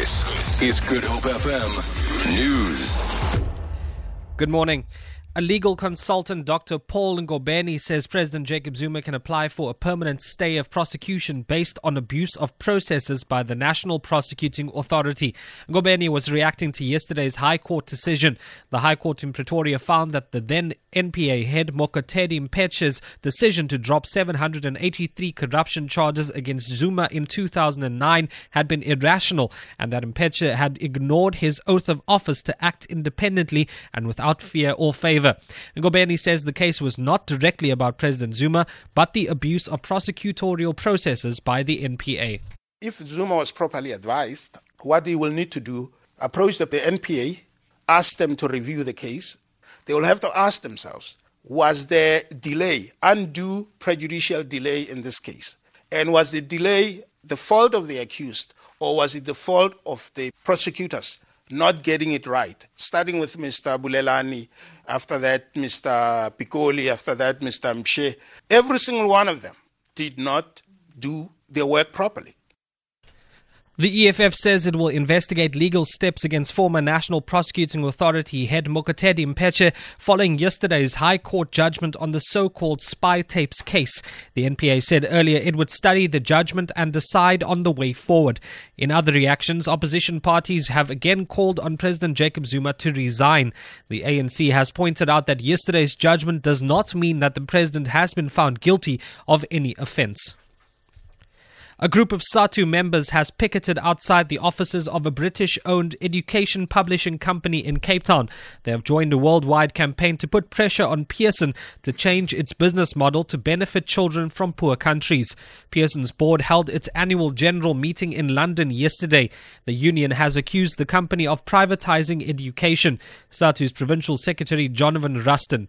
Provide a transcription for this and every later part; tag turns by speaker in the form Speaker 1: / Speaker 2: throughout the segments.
Speaker 1: This is Good Hope FM News.
Speaker 2: Good morning. A legal consultant, Dr. Paul Ngobeni, says President Jacob Zuma can apply for a permanent stay of prosecution based on abuse of processes by the National Prosecuting Authority. Ngobeni was reacting to yesterday's High Court decision. The High Court in Pretoria found that the then NPA head Mokotedi Mpshe's decision to drop 783 corruption charges against Zuma in 2009 had been irrational and that Mpshe had ignored his oath of office to act independently and without fear or favor. Ngobeni says the case was not directly about President Zuma, but the abuse of prosecutorial processes by the NPA.
Speaker 3: If Zuma was properly advised, what he will need to do, approach the NPA, ask them to review the case. They will have to ask themselves, was there delay, undue prejudicial delay in this case? And was the delay the fault of the accused, or was it the fault of the prosecutors not getting it right, starting with Mr. Bulelani, after that Mr. Pikoli, after that Mr. Mpshe. Every single one of them did not do their work properly.
Speaker 2: The EFF says it will investigate legal steps against former National Prosecuting Authority head Mokotedi Mpshe following yesterday's High Court judgment on the so-called spy tapes case. The NPA said earlier it would study the judgment and decide on the way forward. In other reactions, opposition parties have again called on President Jacob Zuma to resign. The ANC has pointed out that yesterday's judgment does not mean that the president has been found guilty of any offense. A group of SADTU members has picketed outside the offices of a British owned education publishing company in Cape Town. They have joined a worldwide campaign to put pressure on Pearson to change its business model to benefit children from poor countries. Pearson's board held its annual general meeting in London yesterday. The union has accused the company of privatizing education. SADTU's provincial secretary Jonavon Rustin.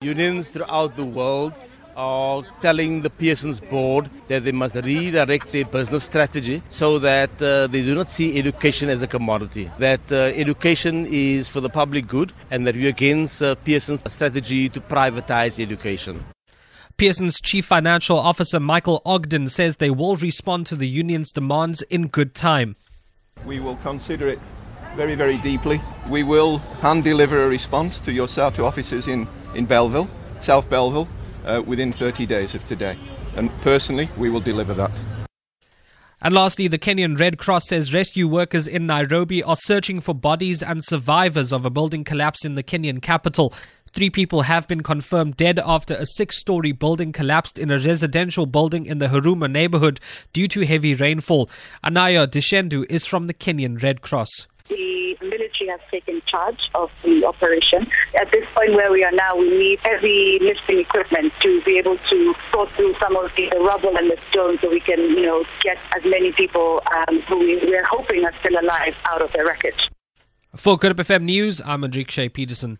Speaker 4: Unions throughout the world are telling the Pearson's board that they must redirect their business strategy so that uh, they do not see education as a commodity, that uh, education is for the public good, and that we're against uh, Pearson's strategy to privatize education.
Speaker 2: Pearson's chief financial officer Michael Ogden says they will respond to the union's demands in good time.
Speaker 5: We will consider it very, very deeply. We will hand deliver a response to your SADTU offices in, in Bellville, South Bellville, uh, within 30 days of today. And personally, we will deliver that.
Speaker 2: And lastly, the Kenyan Red Cross says rescue workers in Nairobi are searching for bodies and survivors of a building collapse in the Kenyan capital. Three people have been confirmed dead after a six story building collapsed in a residential building in the Huruma neighborhood due to heavy rainfall. Anaya Deshendu is from the Kenyan Red Cross
Speaker 6: military has taken charge of the operation. At this point where we are now, we need heavy lifting equipment to be able to sort through some of the rubble and the stones so we can, you know, get as many people um, who we, we're hoping are still alive out of the wreckage.
Speaker 2: For Good FM News, I'm Andrik Shea Peterson.